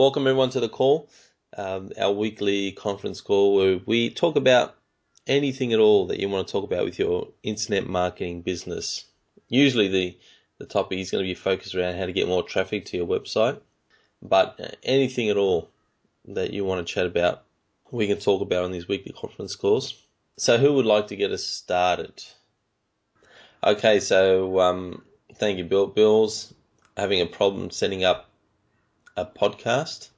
Welcome everyone to the call, um, our weekly conference call where we talk about anything at all that you want to talk about with your internet marketing business. Usually the, the topic is going to be focused around how to get more traffic to your website, but uh, anything at all that you want to chat about, we can talk about on these weekly conference calls. So who would like to get us started? Okay, so um, thank you, Bill. Bill's having a problem setting up a podcast.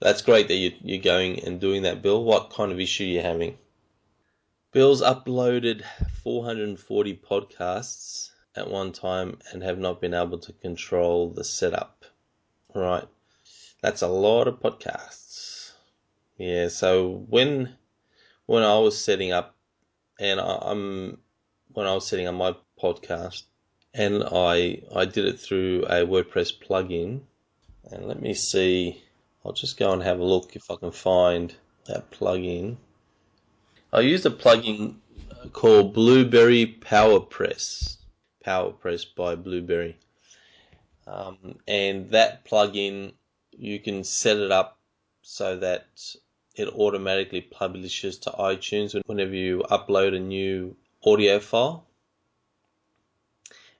That's great that you, you're going and doing that, Bill. What kind of issue are you having? Bill's uploaded 440 podcasts at one time and have not been able to control the setup. Right. That's a lot of podcasts. Yeah, so when when I was setting up and I, I'm when I was setting up my podcast and I I did it through a WordPress plugin and let me see, I'll just go and have a look if I can find that plugin. I used a plugin called Blubrry PowerPress. PowerPress by Blubrry. Um, and that plugin, you can set it up so that it automatically publishes to iTunes whenever you upload a new audio file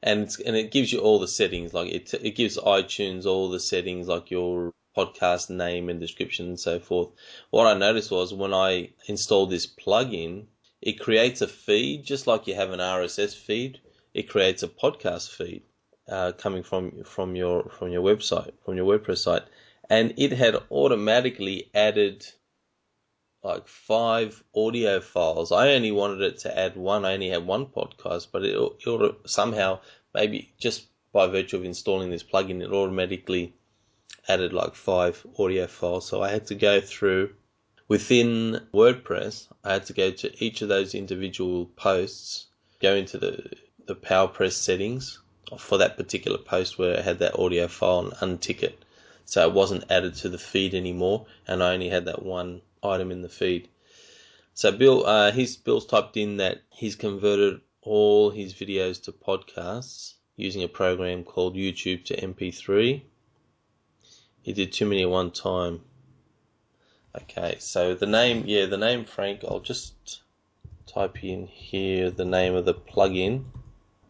and and it gives you all the settings. Like it it gives iTunes all the settings, like your podcast name and description and so forth. What I noticed was when I installed this plugin, it creates a feed just like you have an RSS feed. It creates a podcast feed uh, coming from from your from your website from your WordPress site, and it had automatically added like five audio files. I only wanted it to add one. I only had one podcast, but it, it somehow, maybe just by virtue of installing this plugin, it automatically added like five audio files. So I had to go through within WordPress. I had to go to each of those individual posts, go into the the PowerPress settings for that particular post where it had that audio file and untick it. So it wasn't added to the feed anymore, and I only had that one item in the feed. So Bill, uh, he's Bill's typed in that he's converted all his videos to podcasts using a program called YouTube to MP3. He did too many at one time. Okay, so the name, yeah, the name Frank, I'll just type in here the name of the plugin.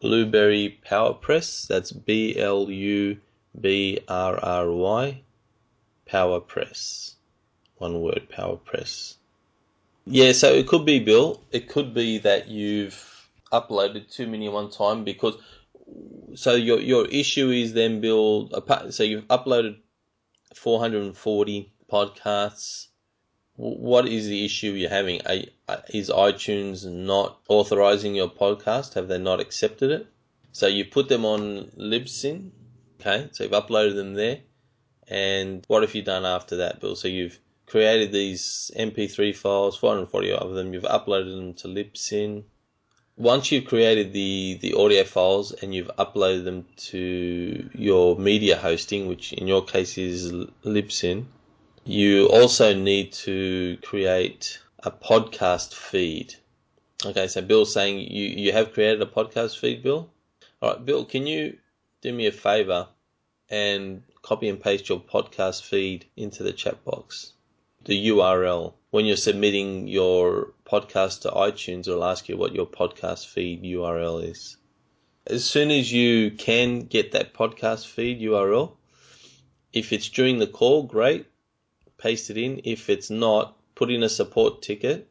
Blubrry PowerPress, that's B L U B R R Y, PowerPress one word PowerPress. Yeah, so it could be, Bill. It could be that you've uploaded too many at one time because. So your your issue is then, Bill. So you've uploaded 440 podcasts. What is the issue you're having? Is iTunes not authorizing your podcast? Have they not accepted it? So you put them on Libsyn. Okay, so you've uploaded them there. And what have you done after that, Bill? So you've created these MP3 files, 440 of them. You've uploaded them to Libsyn. Once you've created the, the audio files and you've uploaded them to your media hosting, which in your case is Libsyn, you also need to create a podcast feed. Okay, so Bill's saying you, you have created a podcast feed, Bill? All right, Bill, can you do me a favor and copy and paste your podcast feed into the chat box? The URL. When you're submitting your podcast to iTunes, it'll ask you what your podcast feed URL is. As soon as you can get that podcast feed URL, if it's during the call, great, paste it in. If it's not, put in a support ticket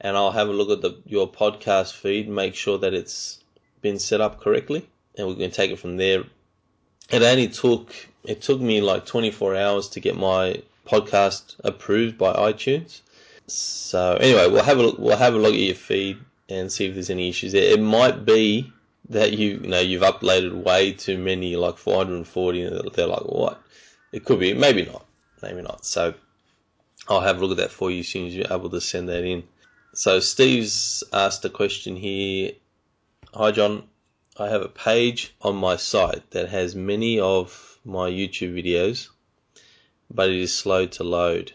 and I'll have a look at the, your podcast feed, make sure that it's been set up correctly, and we can take it from there. It only took it took me like 24 hours to get my podcast approved by iTunes. So anyway, we'll have a we'll have a look at your feed and see if there's any issues there. It might be that you, you know you've uploaded way too many, like 440, and they're like, what? It could be, maybe not, maybe not. So I'll have a look at that for you as soon as you're able to send that in. So Steve's asked a question here. Hi John, I have a page on my site that has many of my YouTube videos but it is slow to load.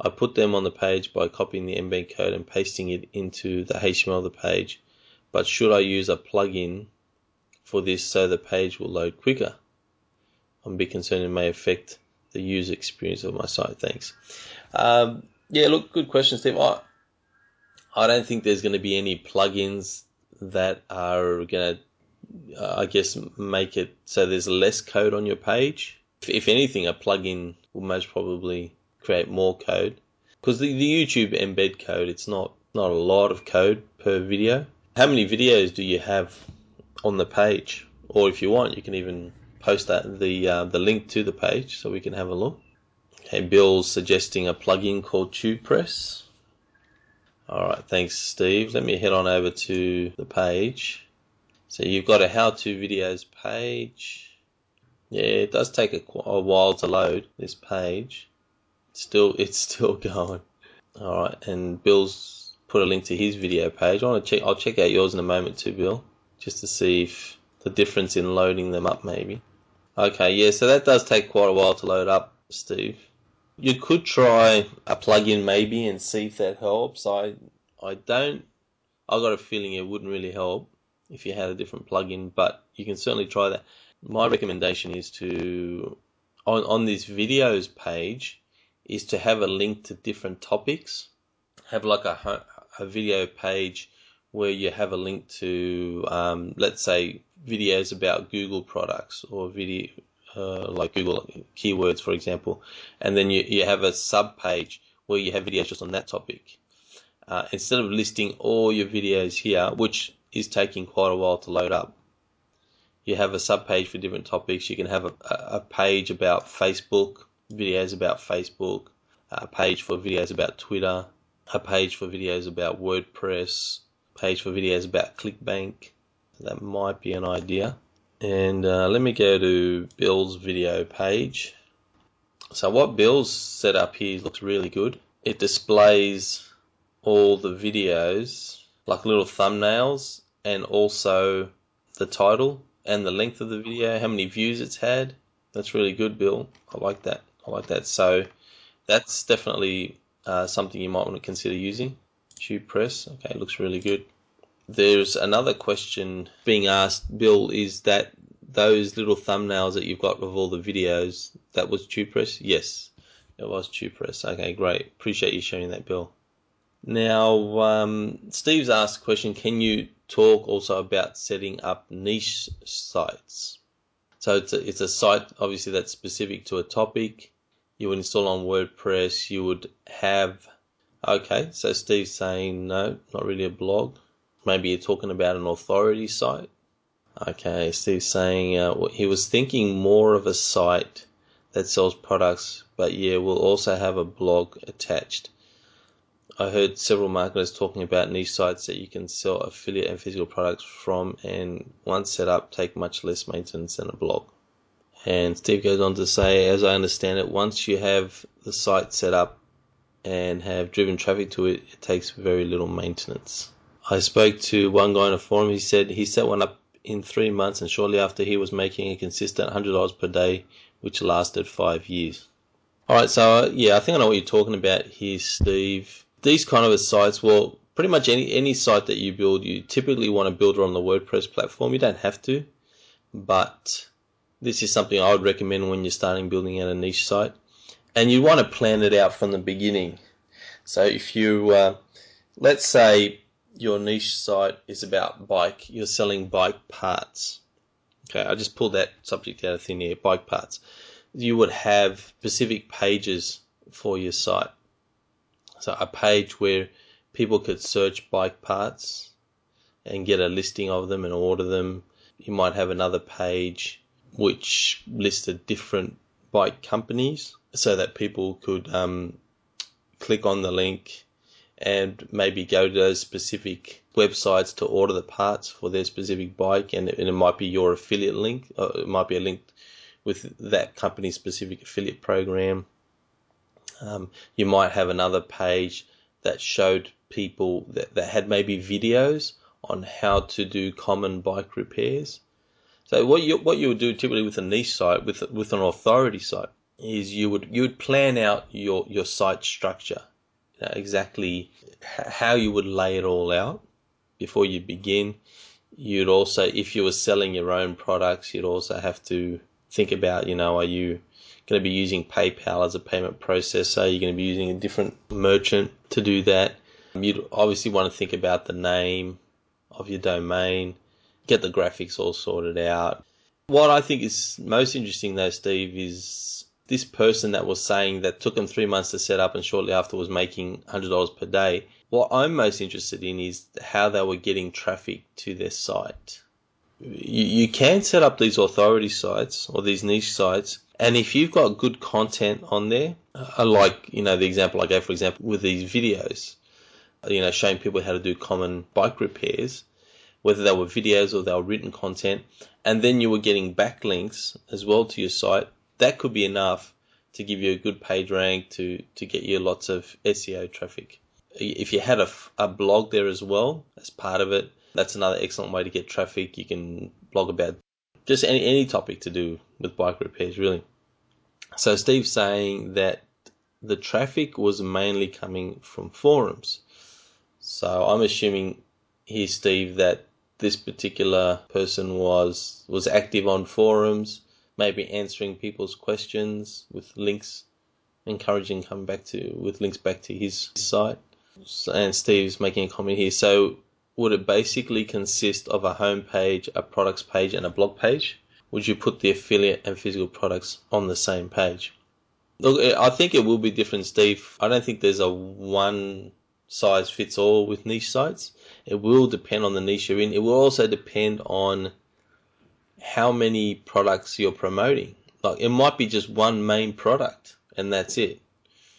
I put them on the page by copying the embed code and pasting it into the HTML of the page, but should I use a plugin for this so the page will load quicker? I'm a bit concerned it may affect the user experience of my site. Thanks. Um, yeah, look, good question, Steve. I, I don't think there's going to be any plugins that are going to, uh, I guess, make it so there's less code on your page. If, anything, a plugin will most probably create more code because the, the YouTube embed code, it's not not a lot of code per video. How many videos do you have on the page? Or if you want, you can even post that the uh, the link to the page so we can have a look. Okay, Bill's suggesting a plugin called TubePress. All right, thanks, Steve. Let me head on over to the page. So you've got a how-to videos page. Yeah, it does take a, a while to load this page. Still, it's still going. All right, and Bill's put a link to his video page. I want to check. I'll check out yours in a moment too, Bill, just to see if the difference in loading them up, maybe. Okay, yeah. So that does take quite a while to load up, Steve. You could try a plugin maybe and see if that helps. I I don't. I got a feeling it wouldn't really help if you had a different plugin, but you can certainly try that. My recommendation is to on on this videos page is to have a link to different topics. Have like a a video page where you have a link to um, let's say videos about Google products or video uh, like Google keywords, for example, and then you, you have a sub page where you have videos just on that topic. Uh, instead of listing all your videos here, which is taking quite a while to load up, you have a sub page for different topics. You can have a, a page about Facebook, videos about Facebook, a page for videos about Twitter, a page for videos about WordPress, page for videos about ClickBank. That might be an idea. And uh, let me go to Bill's video page. So what Bill's set up here looks really good. It displays all the videos, like little thumbnails, and also the title and the length of the video, how many views it's had. That's really good, Bill. I like that. I like that. So that's definitely uh, something you might want to consider using. TubePress. Okay, looks really good. There's another question being asked, Bill, is that those little thumbnails that you've got of all the videos, that was TubePress? Yes, it was TubePress. Okay, great. Appreciate you sharing that, Bill. Now, um, Steve's asked a question, can you talk also about setting up niche sites? So it's a, it's a site, obviously, that's specific to a topic. You would install on WordPress. You would have, okay, so Steve's saying, no, not really a blog. Maybe you're talking about an authority site. Okay, Steve's saying uh, he was thinking more of a site that sells products, but yeah, we'll also have a blog attached. I heard several marketers talking about niche sites that you can sell affiliate and physical products from, and once set up, take much less maintenance than a blog. And Steve goes on to say, as I understand it, once you have the site set up and have driven traffic to it, it takes very little maintenance. I spoke to one guy on a forum. He said he set one up in three months, and shortly after, he was making a consistent $100 per day, which lasted five years. All right, so uh, yeah, I think I know what you're talking about here, Steve. These kind of sites, well, pretty much any any site that you build, you typically want to build it on the WordPress platform. You don't have to, but this is something I would recommend when you're starting building out a niche site, and you want to plan it out from the beginning. So if you, uh, let's say your niche site is about bike, you're selling bike parts. Okay, I just pulled that subject out of thin air, bike parts. You would have specific pages for your site. So a page where people could search bike parts and get a listing of them and order them. You might have another page which listed different bike companies so that people could um, click on the link and maybe go to those specific websites to order the parts for their specific bike, and it, and it might be your affiliate link. Uh, it might be a link with that company's specific affiliate program. Um, you might have another page that showed people that, that had maybe videos on how to do common bike repairs. So what you what you would do typically with a niche site, with with an authority site, is you would you would plan out your your site structure you know, exactly how you would lay it all out before you begin. You'd also, if you were selling your own products, you'd also have to think about, you know, are you going to be using PayPal as a payment processor. Are You're going to be using a different merchant to do that. You'd obviously want to think about the name of your domain, get the graphics all sorted out. What I think is most interesting though, Steve, is this person that was saying that took them three months to set up and shortly after was making $100 per day. What I'm most interested in is how they were getting traffic to their site. You, you can set up these authority sites or these niche sites, and if you've got good content on there, uh, like you know the example I gave, for example, with these videos, you know, showing people how to do common bike repairs, whether they were videos or they were written content, and then you were getting backlinks as well to your site, that could be enough to give you a good page rank to, to get you lots of SEO traffic. If you had a, a blog there as well as part of it, that's another excellent way to get traffic. You can blog about just any, any topic to do with bike repairs, really. So Steve's saying that the traffic was mainly coming from forums. So I'm assuming here, Steve, that this particular person was was active on forums, maybe answering people's questions with links, encouraging come back to with links back to his site. And Steve's making a comment here. So would it basically consist of a home page, a products page, and a blog page? Would you put the affiliate and physical products on the same page? Look, eh, I think it will be different, Steve. I don't think there's a one size fits all with niche sites. It will depend on the niche you're in. It will also depend on how many products you're promoting. Like it might be just one main product and that's it.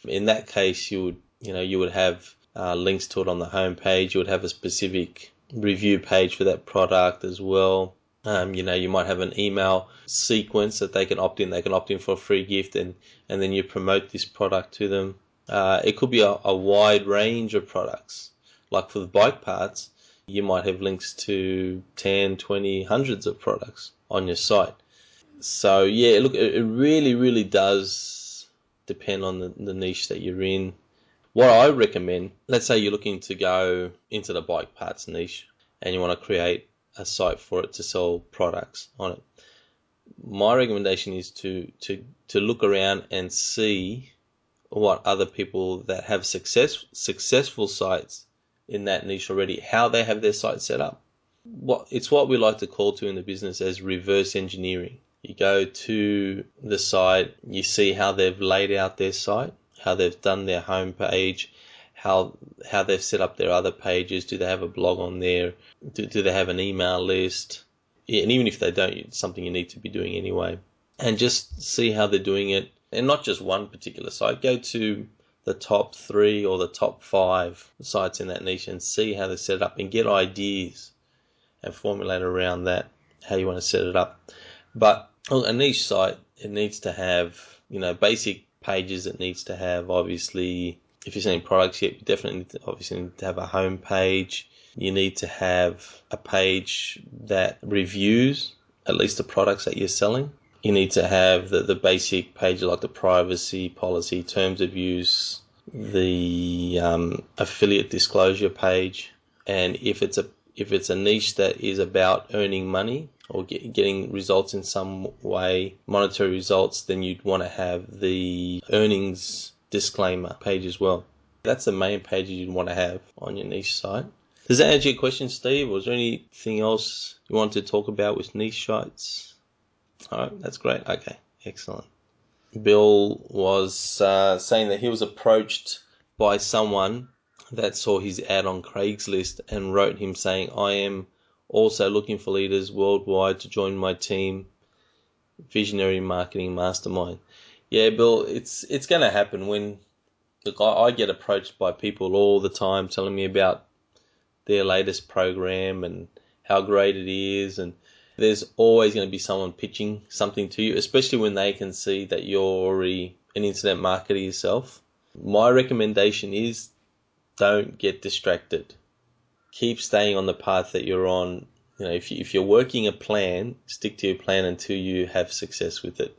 In that case, you would, you know, you would have uh, links to it on the home page. You would have a specific review page for that product as well. Um, you know, you might have an email sequence that they can opt in. They can opt in for a free gift, and and then you promote this product to them. Uh, it could be a, a, wide range of products. Like for the bike parts, you might have links to 10, 20, hundreds of products on your site. So yeah, look, it, it really, really does depend on the, the niche that you're in. What I recommend, let's say you're looking to go into the bike parts niche and you want to create a site for it to sell products on it. My recommendation is to, to, to look around and see what other people that have success successful sites in that niche already, how they have their site set up. What it's what we like to call to in the business as reverse engineering. You go to the site, you see how they've laid out their site, how they've done their home page, how how they've set up their other pages. Do they have a blog on there? Do, do they have an email list? And even if they don't, it's something you need to be doing anyway. And just see how they're doing it and not just one particular site. Go to the top three or the top five sites in that niche and see how they're set up and get ideas and formulate around that how you want to set it up. But a niche site, it needs to have, you know, basic pages. It needs to have, obviously, if you're selling products, yet, you definitely need to, obviously need to have a home page. You need to have a page that reviews at least the products that you're selling you need to have the, the basic pages like the privacy policy, terms of use, the um, affiliate disclosure page, and if it's a if it's a niche that is about earning money or get, getting results in some way, monetary results, then you'd want to have the earnings disclaimer page as well. That's the main page you'd want to have on your niche site. Does that answer your question, Steve? Or was there anything else you wanted to talk about with niche sites? All right, that's great. Okay, excellent. Bill was uh, saying that he was approached by someone that saw his ad on Craigslist and wrote him saying, I am also looking for leaders worldwide to join my team, Visionary Marketing Mastermind. Yeah, Bill, it's it's going to happen when look, I, I get approached by people all the time telling me about their latest program and how great it is and there's always going to be someone pitching something to you, especially when they can see that you're already an internet marketer yourself. My recommendation is don't get distracted. Keep staying on the path that you're on. You know, if, you, if you're working a plan, stick to your plan until you have success with it.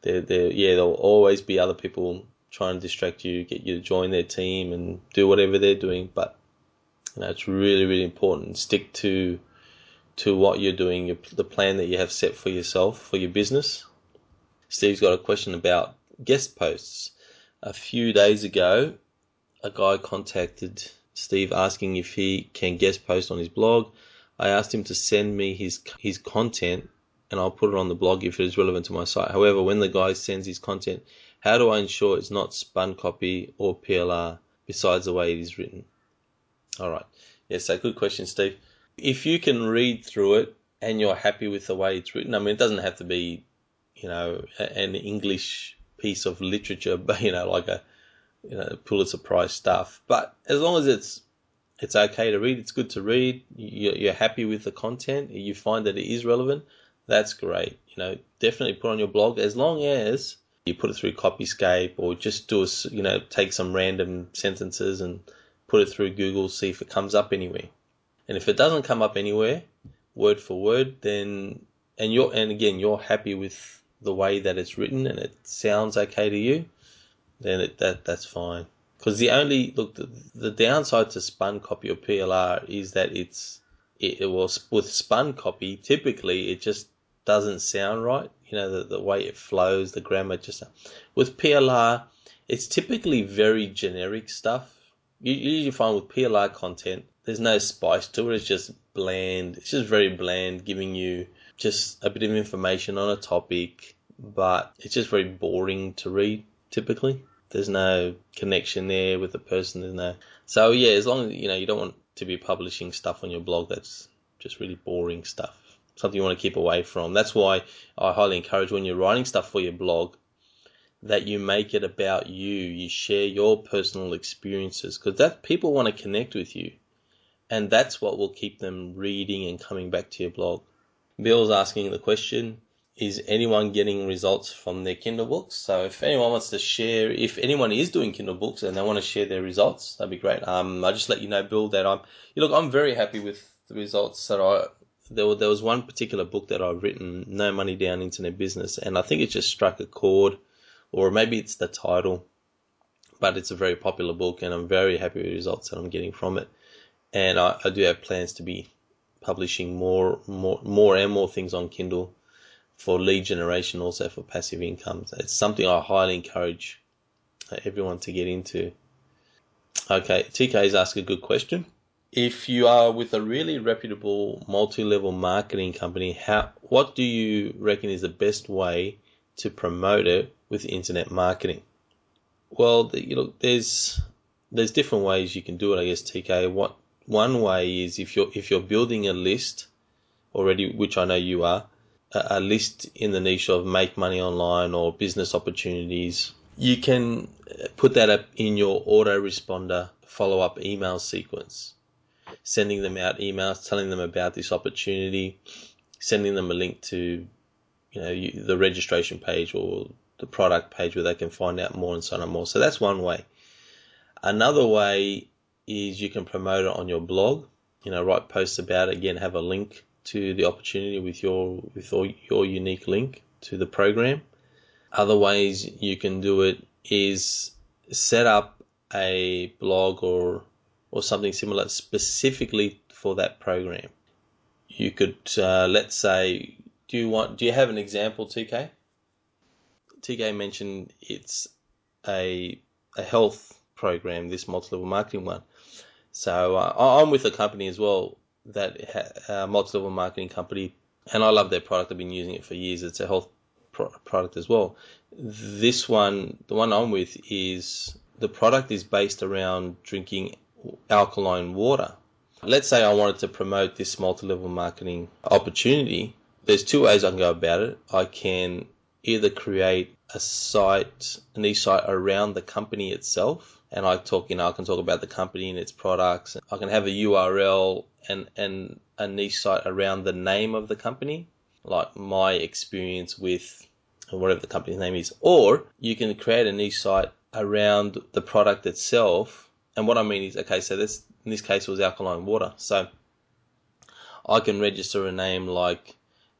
There, there, yeah, there'll always be other people trying to distract you, get you to join their team and do whatever they're doing. But you know, it's really, really important. Stick to to what you're doing, your, the plan that you have set for yourself, for your business. Steve's got a question about guest posts. A few days ago, a guy contacted Steve asking if he can guest post on his blog. I asked him to send me his his content and I'll put it on the blog if it is relevant to my site. However, when the guy sends his content, how do I ensure it's not spun copy or PLR besides the way it is written? All right. Yes, so good question, Steve. If you can read through it and you're happy with the way it's written, I mean, it doesn't have to be, you know, an English piece of literature, but you know, like a you know Pulitzer Prize stuff. But as long as it's it's okay to read, it's good to read. You're happy with the content, you find that it is relevant. That's great. You know, definitely put on your blog as long as you put it through Copyscape or just do a, you know take some random sentences and put it through Google, see if it comes up anywhere. And if it doesn't come up anywhere, word for word, then and you're and again you're happy with the way that it's written and it sounds okay to you, then it, that that's fine. Because the only look the, the downside to spun copy or PLR is that it's it, it was with spun copy typically it just doesn't sound right. You know the the way it flows, the grammar just with PLR it's typically very generic stuff. You usually find with PLR content there's no spice to it. It's just bland. It's just very bland, giving you just a bit of information on a topic, but it's just very boring to read typically. There's no connection there with the person. There's no. So yeah, as long as you know you don't want to be publishing stuff on your blog that's just really boring stuff. Something you want to keep away from. That's why I highly encourage when you're writing stuff for your blog that you make it about you. You share your personal experiences because that people want to connect with you and that's what will keep them reading and coming back to your blog. Bill's asking the question, is anyone getting results from their Kindle books? So if anyone wants to share, if anyone is doing Kindle books and they want to share their results, that'd be great. Um, I just let you know, Bill, that I'm, you look, I'm very happy with the results that I, there, there was one particular book that I've written, No Money Down Internet Business, and I think it just struck a chord, or maybe it's the title, but it's a very popular book and I'm very happy with the results that I'm getting from it and I, I do have plans to be publishing more, more, more and more things on Kindle for lead generation, also for passive income. It's something I highly encourage everyone to get into. Okay, TK's asked a good question. If you are with a really reputable multi-level marketing company, how what do you reckon is the best way to promote it with internet marketing? Well, the, you there's there's different ways you can do it. I guess TK. What one way is if you're if you're building a list already, which I know you are, a, list in the niche of make money online or business opportunities, you can uh, put that up in your autoresponder follow up email sequence, sending them out emails telling them about this opportunity, sending them a link to you know the registration page or the product page where they can find out more and sign up more. So that's one way. Another way is you can promote it on your blog. You know, write posts about it. Again, have a link to the opportunity with your with your unique link to the program. Other ways you can do it is set up a blog or or something similar specifically for that program. You could uh, let's say, do you want? Do you have an example, TK? TK mentioned it's a a health program, this multi-level marketing one. So uh, I'm with a company as well that ha- a multi-level marketing company, and I love their product. I've been using it for years. It's a health pro- product as well. This one, the one I'm with, is the product is based around drinking alkaline water. Let's say I wanted to promote this multi-level marketing opportunity. There's two ways I can go about it. I can either create a site, a niche site around the company itself, and I talk, you know, I can talk about the company and its products. I can have a URL and, and a niche site around the name of the company, like my experience with whatever the company's name is. Or you can create a niche site around the product itself. And what I mean is, okay, so this, in this case, was alkaline water. So I can register a name like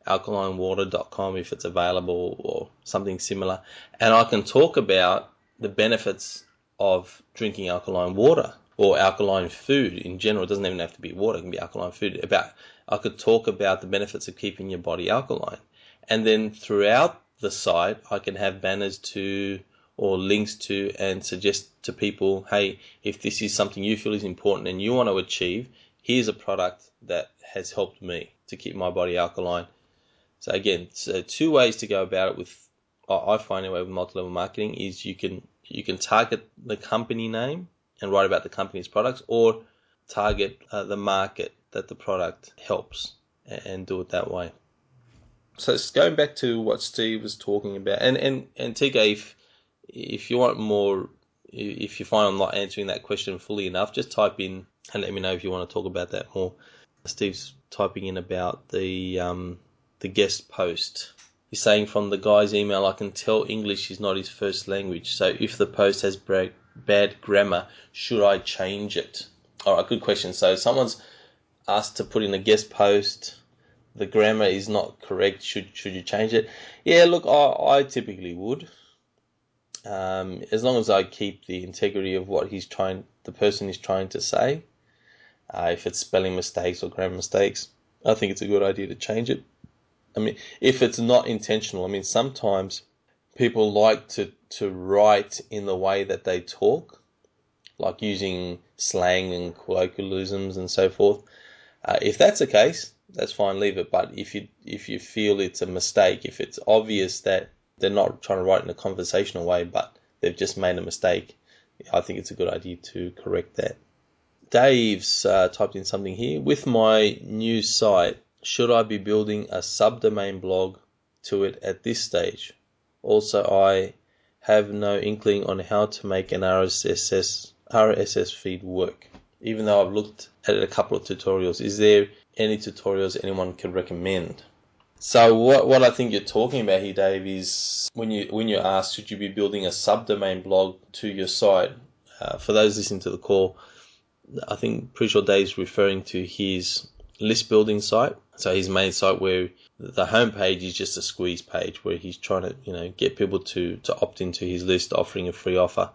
alkalinewater.com if it's available or something similar. And I can talk about the benefits of drinking alkaline water or alkaline food in general. It doesn't even have to be water; it can be alkaline food. About I could talk about the benefits of keeping your body alkaline, and then throughout the site, I can have banners to or links to and suggest to people, hey, if this is something you feel is important and you want to achieve, here's a product that has helped me to keep my body alkaline. So again, so two ways to go about it with I find anyway with multi-level marketing is you can you can target the company name and write about the company's products or target uh, the market that the product helps and, and do it that way. So it's going back to what Steve was talking about, and and and TK, if if you want more, if you find I'm not answering that question fully enough, just type in and let me know if you want to talk about that more. Steve's typing in about the um, the guest post. He's saying from the guy's email, I can tell English is not his first language. So if the post has bad grammar, should I change it? All right, good question. So someone's asked to put in a guest post. The grammar is not correct. Should should you change it? Yeah, look, I, I typically would um, as long as I keep the integrity of what he's trying, the person is trying to say. Uh, if it's spelling mistakes or grammar mistakes, I think it's a good idea to change it. I mean, if it's not intentional, I mean, sometimes people like to, to write in the way that they talk, like using slang and colloquialisms and so forth. Uh, if that's the case, that's fine, leave it. But if you if you feel it's a mistake, if it's obvious that they're not trying to write in a conversational way, but they've just made a mistake. I think it's a good idea to correct that. Dave's uh, typed in something here. With my new site, should I be building a subdomain blog to it at this stage? Also, I have no inkling on how to make an RSS RSS feed work. Even though I've looked at a couple of tutorials, is there any tutorials anyone can recommend? So what what I think you're talking about here, Dave, is when you when you ask should you be building a subdomain blog to your site. Uh, for those listening to the call, I think pretty sure Dave's referring to his list building site. So his main site where the homepage is just a squeeze page where he's trying to you know get people to to opt into his list, offering a free offer.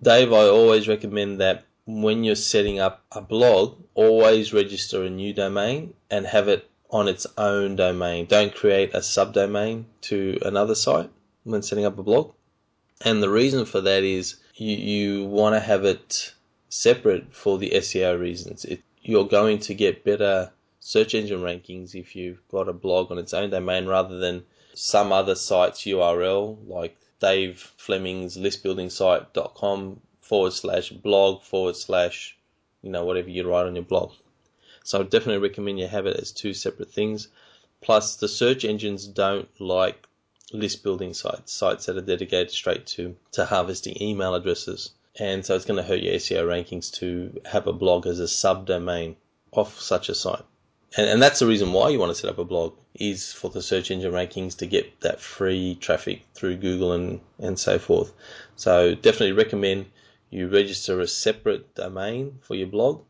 Dave, I always recommend that when you're setting up a blog, always register a new domain and have it on its own domain. Don't create a subdomain to another site when setting up a blog. And the reason for that is you, you want to have it separate for the SEO reasons. It, you're going to get better search engine rankings if you've got a blog on its own domain rather than some other site's URL like Dave Fleming's listbuildingsite.com forward slash blog forward slash, you know, whatever you write on your blog. So I definitely recommend you have it as two separate things. Plus, the search engines don't like list building sites, sites that are dedicated straight to, to harvesting email addresses. And so it's going to hurt your SEO rankings to have a blog as a subdomain off such a site. And, and that's the reason why you want to set up a blog is for the search engine rankings to get that free traffic through Google and, and so forth. So definitely recommend you register a separate domain for your blog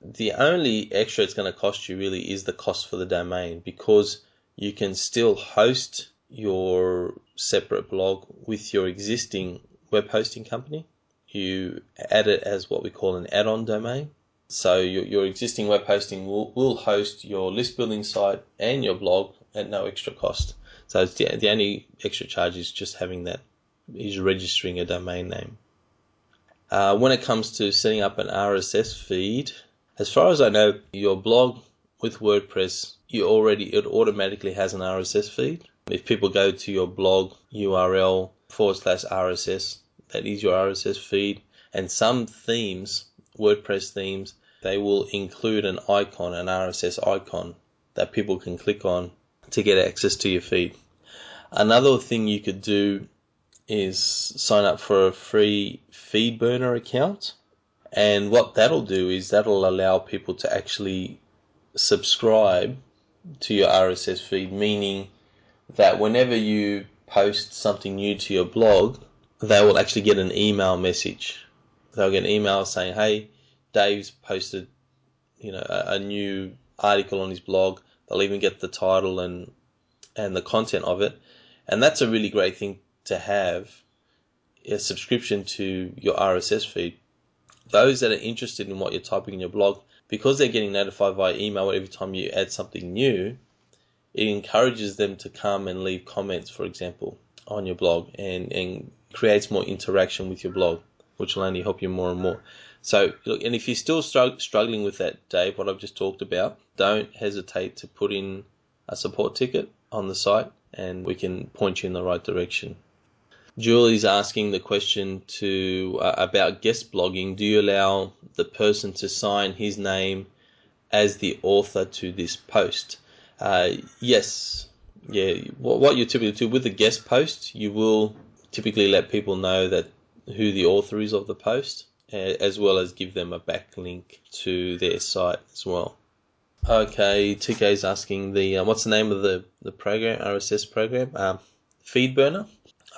the only extra it's going to cost you really is the cost for the domain because you can still host your separate blog with your existing web hosting company. You add it as what we call an add-on domain. So your, your existing web hosting will, will host your list building site and your blog at no extra cost. So the, the only extra charge is just having that is registering a domain name. Uh, when it comes to setting up an RSS feed, as far as I know, your blog with WordPress, you already it automatically has an RSS feed. If people go to your blog URL forward slash RSS, that is your RSS feed. And some themes, WordPress themes, they will include an icon, an RSS icon that people can click on to get access to your feed. Another thing you could do is sign up for a free FeedBurner account. And what that'll do is that'll allow people to actually subscribe to your RSS feed, meaning that whenever you post something new to your blog, they will actually get an email message. They'll get an email saying, "Hey, Dave's posted, you know, a, a new article on his blog." They'll even get the title and and the content of it, and that's a really great thing to have a subscription to your RSS feed. Those that are interested in what you're typing in your blog, because they're getting notified via email every time you add something new, it encourages them to come and leave comments, for example, on your blog and, and creates more interaction with your blog, which will only help you more and more. So, look, and if you're still struggling with that, Dave, what I've just talked about, don't hesitate to put in a support ticket on the site and we can point you in the right direction. Julie's asking the question to uh, about guest blogging. Do you allow the person to sign his name as the author to this post? Uh, yes. Yeah. What, what you typically do with a guest post, you will typically let people know that who the author is of the post, as well as give them a backlink to their site as well. Okay, TK is asking the uh, what's the name of the the program RSS program? Um, FeedBurner.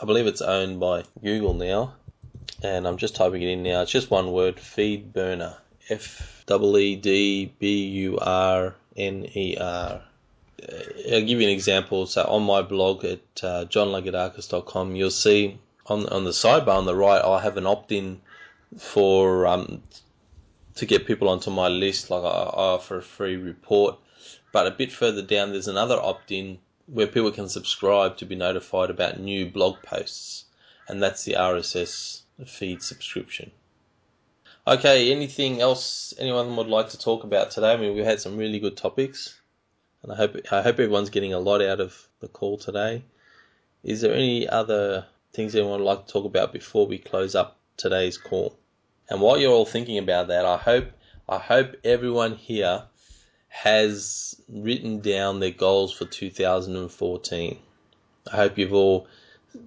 I believe it's owned by Google now, and I'm just typing it in now. It's just one word: FeedBurner. F E D B U R N E R. Uh, I'll give you an example. So on my blog at uh, you'll see on on the sidebar on the right, I have an opt-in for um, to get people onto my list. Like I, I offer a free report, but a bit further down, there's another opt-in where people can subscribe to be notified about new blog posts, and that's the RSS feed subscription. Okay, anything else anyone would like to talk about today? I mean, we had some really good topics and I hope I hope everyone's getting a lot out of the call today. Is there any other things anyone would like to talk about before we close up today's call? And while you're all thinking about that, I hope I hope everyone here has written down their goals for 2014. I hope you've all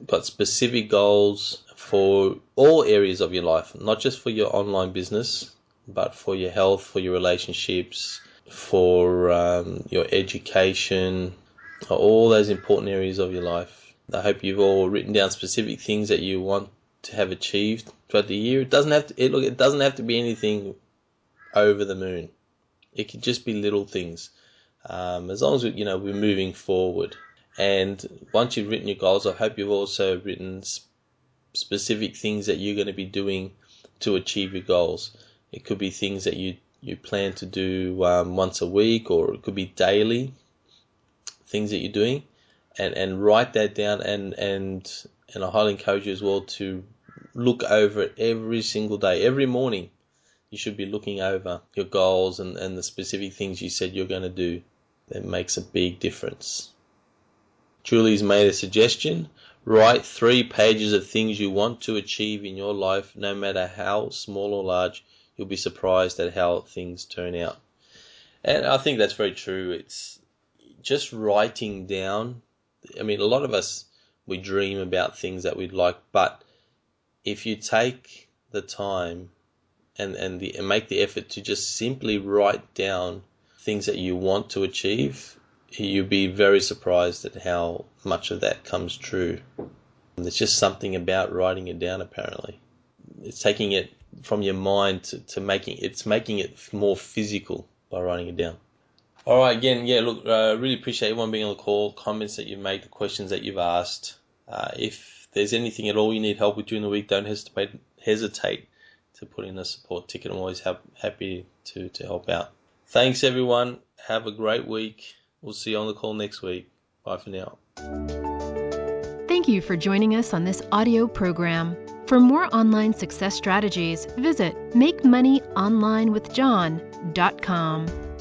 got specific goals for all areas of your life, not just for your online business, but for your health, for your relationships, for um, your education, all those important areas of your life. I hope you've all written down specific things that you want to have achieved throughout the year. It doesn't have to. It, look, it doesn't have to be anything over the moon. It could just be little things, um, as long as you know we're moving forward. And once you've written your goals, I hope you've also written specific things that you're going to be doing to achieve your goals. It could be things that you you plan to do um, once a week or it could be daily things that you're doing and, and write that down and, and and I highly encourage you as well to look over it every single day every morning you should be looking over your goals and, and the specific things you said you're going to do that makes a big difference Julie's made a suggestion write three pages of things you want to achieve in your life no matter how small or large you'll be surprised at how things turn out. And I think that's very true. It's just writing down. I mean, a lot of us, we dream about things that we'd like, but if you take the time and, and, the, and make the effort to just simply write down things that you want to achieve, you'll be very surprised at how much of that comes true. There's just something about writing it down, apparently. It's taking it from your mind to, to making it's making it more physical by writing it down. All right, again, yeah, look, uh, really appreciate everyone being on the call, comments that you've made, the questions that you've asked. Uh, if there's anything at all you need help with during the week, don't hesitate hesitate to put in a support ticket. I'm always ha- happy to, to help out. Thanks, everyone. Have a great week. We'll see you on the call next week. Bye for now. Thank you for joining us on this audio program. For more online success strategies, visit MakeMoneyOnlineWithJohn.com.